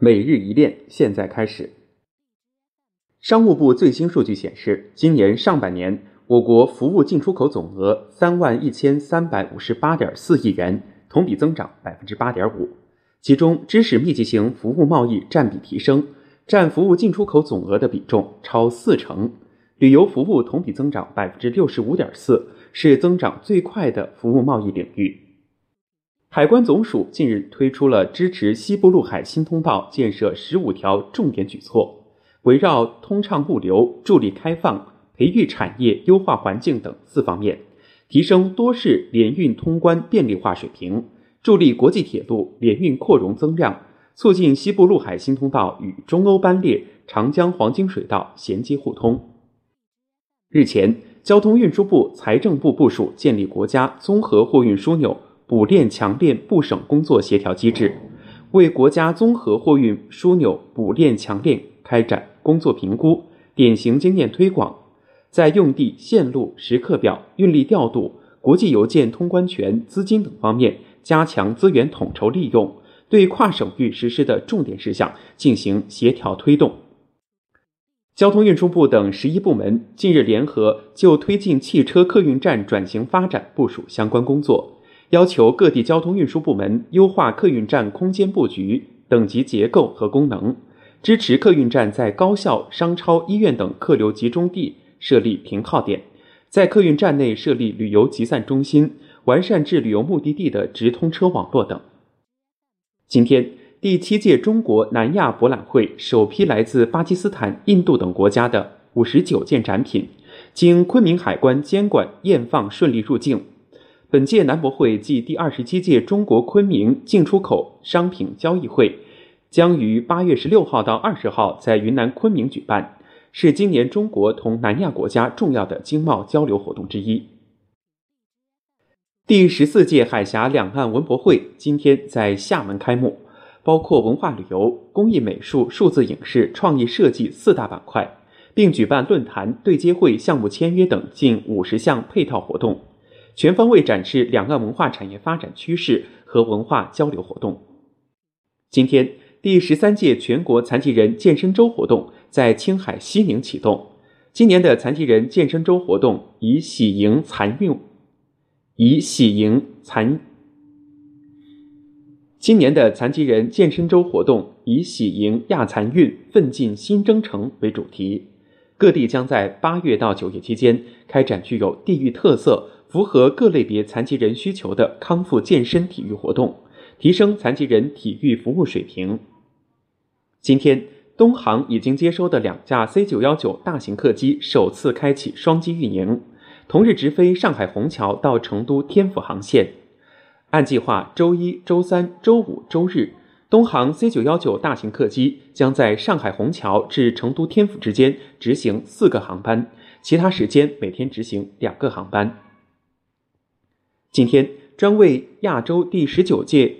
每日一练，现在开始。商务部最新数据显示，今年上半年，我国服务进出口总额三万一千三百五十八点四亿元，同比增长百分之八点五。其中，知识密集型服务贸易占比提升，占服务进出口总额的比重超四成。旅游服务同比增长百分之六十五点四，是增长最快的服务贸易领域。海关总署近日推出了支持西部陆海新通道建设十五条重点举措，围绕通畅物流、助力开放、培育产业、优化环境等四方面，提升多市联运通关便利化水平，助力国际铁路联运扩容增量，促进西部陆海新通道与中欧班列、长江黄金水道衔接互通。日前，交通运输部、财政部部署建立国家综合货运枢纽。补链强链部省工作协调机制，为国家综合货运枢纽补链强链开展工作评估、典型经验推广，在用地、线路、时刻表、运力调度、国际邮件通关权、资金等方面加强资源统筹利用，对跨省域实施的重点事项进行协调推动。交通运输部等十一部门近日联合就推进汽车客运站转型发展部署相关工作。要求各地交通运输部门优化客运站空间布局、等级结构和功能，支持客运站在高校、商超、医院等客流集中地设立停靠点，在客运站内设立旅游集散中心，完善至旅游目的地的直通车网络等。今天，第七届中国南亚博览会首批来自巴基斯坦、印度等国家的五十九件展品，经昆明海关监管验放，顺利入境。本届南博会暨第二十七届中国昆明进出口商品交易会将于八月十六号到二十号在云南昆明举办，是今年中国同南亚国家重要的经贸交流活动之一。第十四届海峡两岸文博会今天在厦门开幕，包括文化旅游、工艺美术、数字影视、创意设计四大板块，并举办论坛、对接会、项目签约等近五十项配套活动。全方位展示两岸文化产业发展趋势和文化交流活动。今天，第十三届全国残疾人健身周活动在青海西宁启动。今年的残疾人健身周活动以喜迎残运，以喜迎残。今年的残疾人健身周活动以喜迎亚残运，奋进新征程为主题。各地将在八月到九月期间开展具有地域特色。符合各类别残疾人需求的康复健身体育活动，提升残疾人体育服务水平。今天，东航已经接收的两架 C 九幺九大型客机首次开启双机运营，同日直飞上海虹桥到成都天府航线。按计划，周一、周三、周五、周日，东航 C 九幺九大型客机将在上海虹桥至成都天府之间执行四个航班，其他时间每天执行两个航班。今天，专为亚洲第十九届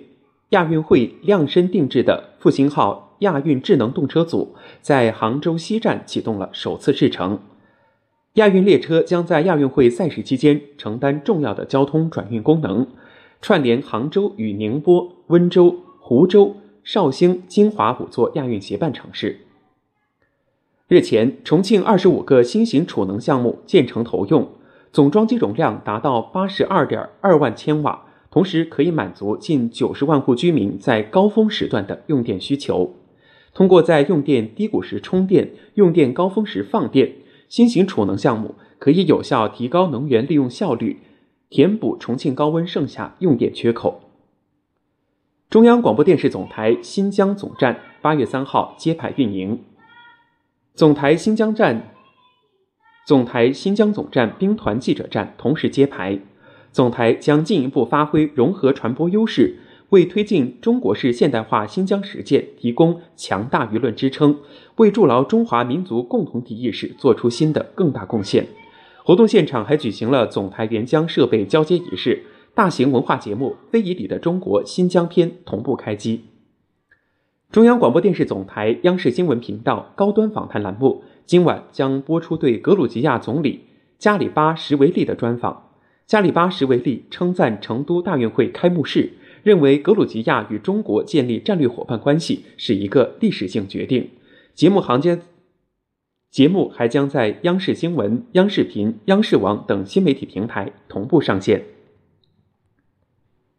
亚运会量身定制的复兴号亚运智能动车组在杭州西站启动了首次试乘。亚运列车将在亚运会赛事期间承担重要的交通转运功能，串联杭州与宁波、温州、湖州、绍兴、金华五座亚运协办城市。日前，重庆二十五个新型储能项目建成投用。总装机容量达到八十二点二万千瓦，同时可以满足近九十万户居民在高峰时段的用电需求。通过在用电低谷时充电、用电高峰时放电，新型储能项目可以有效提高能源利用效率，填补重庆高温盛夏用电缺口。中央广播电视总台新疆总站八月三号揭牌运营，总台新疆站。总台新疆总站兵团记者站同时揭牌，总台将进一步发挥融合传播优势，为推进中国式现代化新疆实践提供强大舆论支撑，为筑牢中华民族共同体意识做出新的更大贡献。活动现场还举行了总台援疆设备交接仪式，大型文化节目《非遗里的中国新疆篇》同步开机。中央广播电视总台央视新闻频道高端访谈栏目今晚将播出对格鲁吉亚总理加里巴什维利的专访。加里巴什维利称赞成都大运会开幕式认为格鲁吉亚与中国建立战略伙伴关系是一个历史性决定。节目行间节目还将在央视新闻央视频央视网等新媒体平台同步上线。